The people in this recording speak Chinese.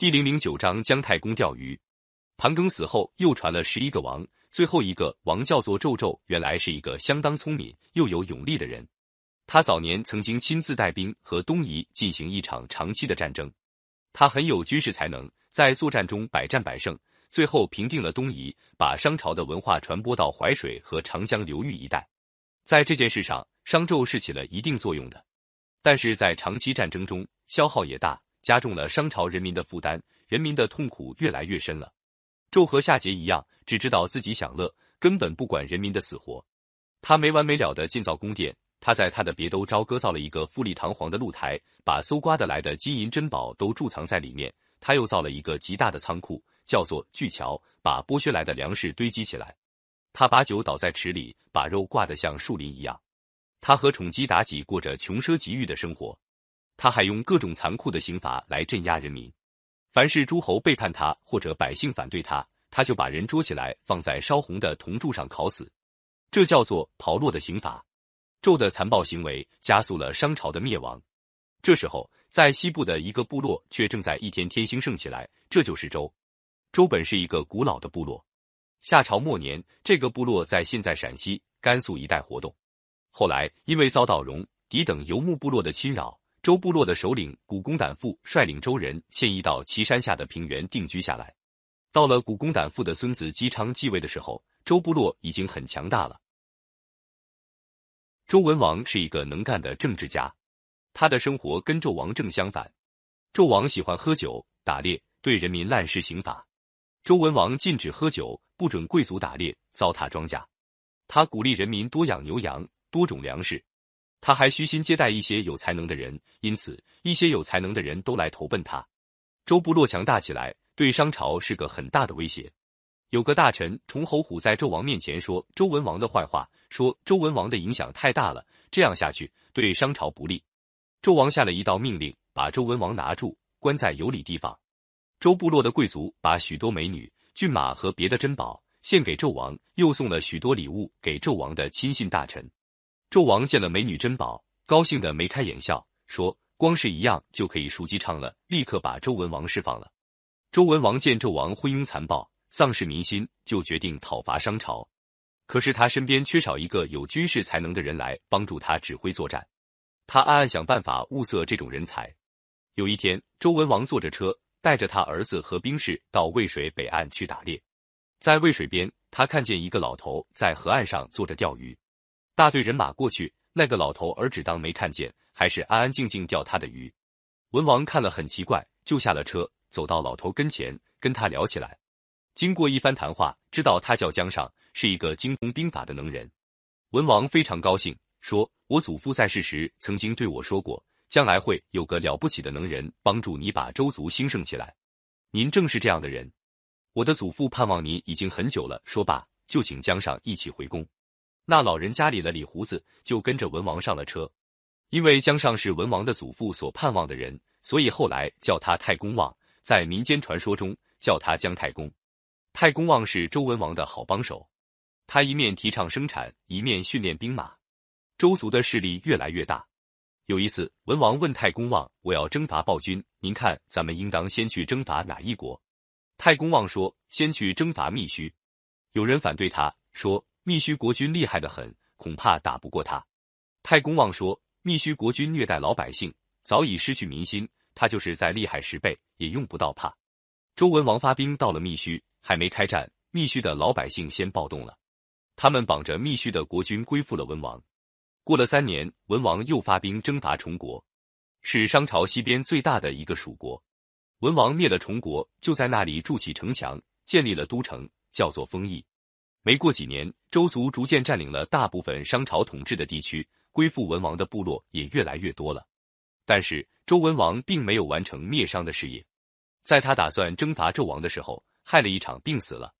第零零九章姜太公钓鱼。盘庚死后，又传了十一个王，最后一个王叫做纣纣，原来是一个相当聪明又有勇力的人。他早年曾经亲自带兵和东夷进行一场长期的战争，他很有军事才能，在作战中百战百胜，最后平定了东夷，把商朝的文化传播到淮水和长江流域一带。在这件事上，商纣是起了一定作用的，但是在长期战争中消耗也大，加重了商朝人民的负担，人民的痛苦越来越深了。纣和夏桀一样，只知道自己享乐，根本不管人民的死活。他没完没了的建造宫殿，他在他的别都朝歌造了一个富丽堂皇的露台，把搜刮得来的金银珍宝都贮藏在里面。他又造了一个极大的仓库，叫做巨桥，把剥削来的粮食堆积起来。他把酒倒在池里，把肉挂得像树林一样。他和宠姬妲己过着穷奢极欲的生活。他还用各种残酷的刑罚来镇压人民。凡是诸侯背叛他或者百姓反对他，他就把人捉起来放在烧红的铜柱上烤死，这叫做炮烙的刑罚。纣的残暴行为加速了商朝的灭亡。这时候，在西部的一个部落却正在一天天兴盛起来，这就是周。周本是一个古老的部落，夏朝末年，这个部落在现在陕西、甘肃一带活动。后来因为遭到戎狄等游牧部落的侵扰。周部落的首领古公胆父率领周人迁移到岐山下的平原定居下来。到了古公胆父的孙子姬昌继位的时候，周部落已经很强大了。周文王是一个能干的政治家，他的生活跟纣王正相反。纣王喜欢喝酒、打猎，对人民滥施刑罚；周文王禁止喝酒，不准贵族打猎，糟蹋庄稼。他鼓励人民多养牛羊，多种粮食。他还虚心接待一些有才能的人，因此一些有才能的人都来投奔他。周部落强大起来，对商朝是个很大的威胁。有个大臣崇侯虎在纣王面前说周文王的坏话，说周文王的影响太大了，这样下去对商朝不利。纣王下了一道命令，把周文王拿住，关在有里地方。周部落的贵族把许多美女、骏马和别的珍宝献给纣王，又送了许多礼物给纣王的亲信大臣。纣王见了美女珍宝，高兴的眉开眼笑，说：“光是一样就可以赎姬昌了。”立刻把周文王释放了。周文王见纣王昏庸残暴，丧失民心，就决定讨伐商朝。可是他身边缺少一个有军事才能的人来帮助他指挥作战。他暗暗想办法物色这种人才。有一天，周文王坐着车，带着他儿子和兵士到渭水北岸去打猎。在渭水边，他看见一个老头在河岸上坐着钓鱼。大队人马过去，那个老头儿只当没看见，还是安安静静钓他的鱼。文王看了很奇怪，就下了车，走到老头跟前，跟他聊起来。经过一番谈话，知道他叫姜尚，是一个精通兵法的能人。文王非常高兴，说：“我祖父在世时曾经对我说过，将来会有个了不起的能人帮助你把周族兴盛起来。您正是这样的人，我的祖父盼望您已经很久了。”说罢，就请姜尚一起回宫。那老人家里的李胡子，就跟着文王上了车。因为姜尚是文王的祖父所盼望的人，所以后来叫他太公望。在民间传说中，叫他姜太公。太公望是周文王的好帮手，他一面提倡生产，一面训练兵马，周族的势力越来越大。有一次，文王问太公望：“我要征伐暴君，您看咱们应当先去征伐哪一国？”太公望说：“先去征伐密须。”有人反对他说。密须国君厉害的很，恐怕打不过他。太公望说：“密须国君虐待老百姓，早已失去民心。他就是再厉害十倍，也用不到怕。”周文王发兵到了密须，还没开战，密须的老百姓先暴动了。他们绑着密须的国君归附了文王。过了三年，文王又发兵征伐崇国，是商朝西边最大的一个蜀国。文王灭了崇国，就在那里筑起城墙，建立了都城，叫做丰邑。没过几年，周族逐渐占领了大部分商朝统治的地区，归附文王的部落也越来越多了。但是周文王并没有完成灭商的事业，在他打算征伐纣王的时候，害了一场病死了。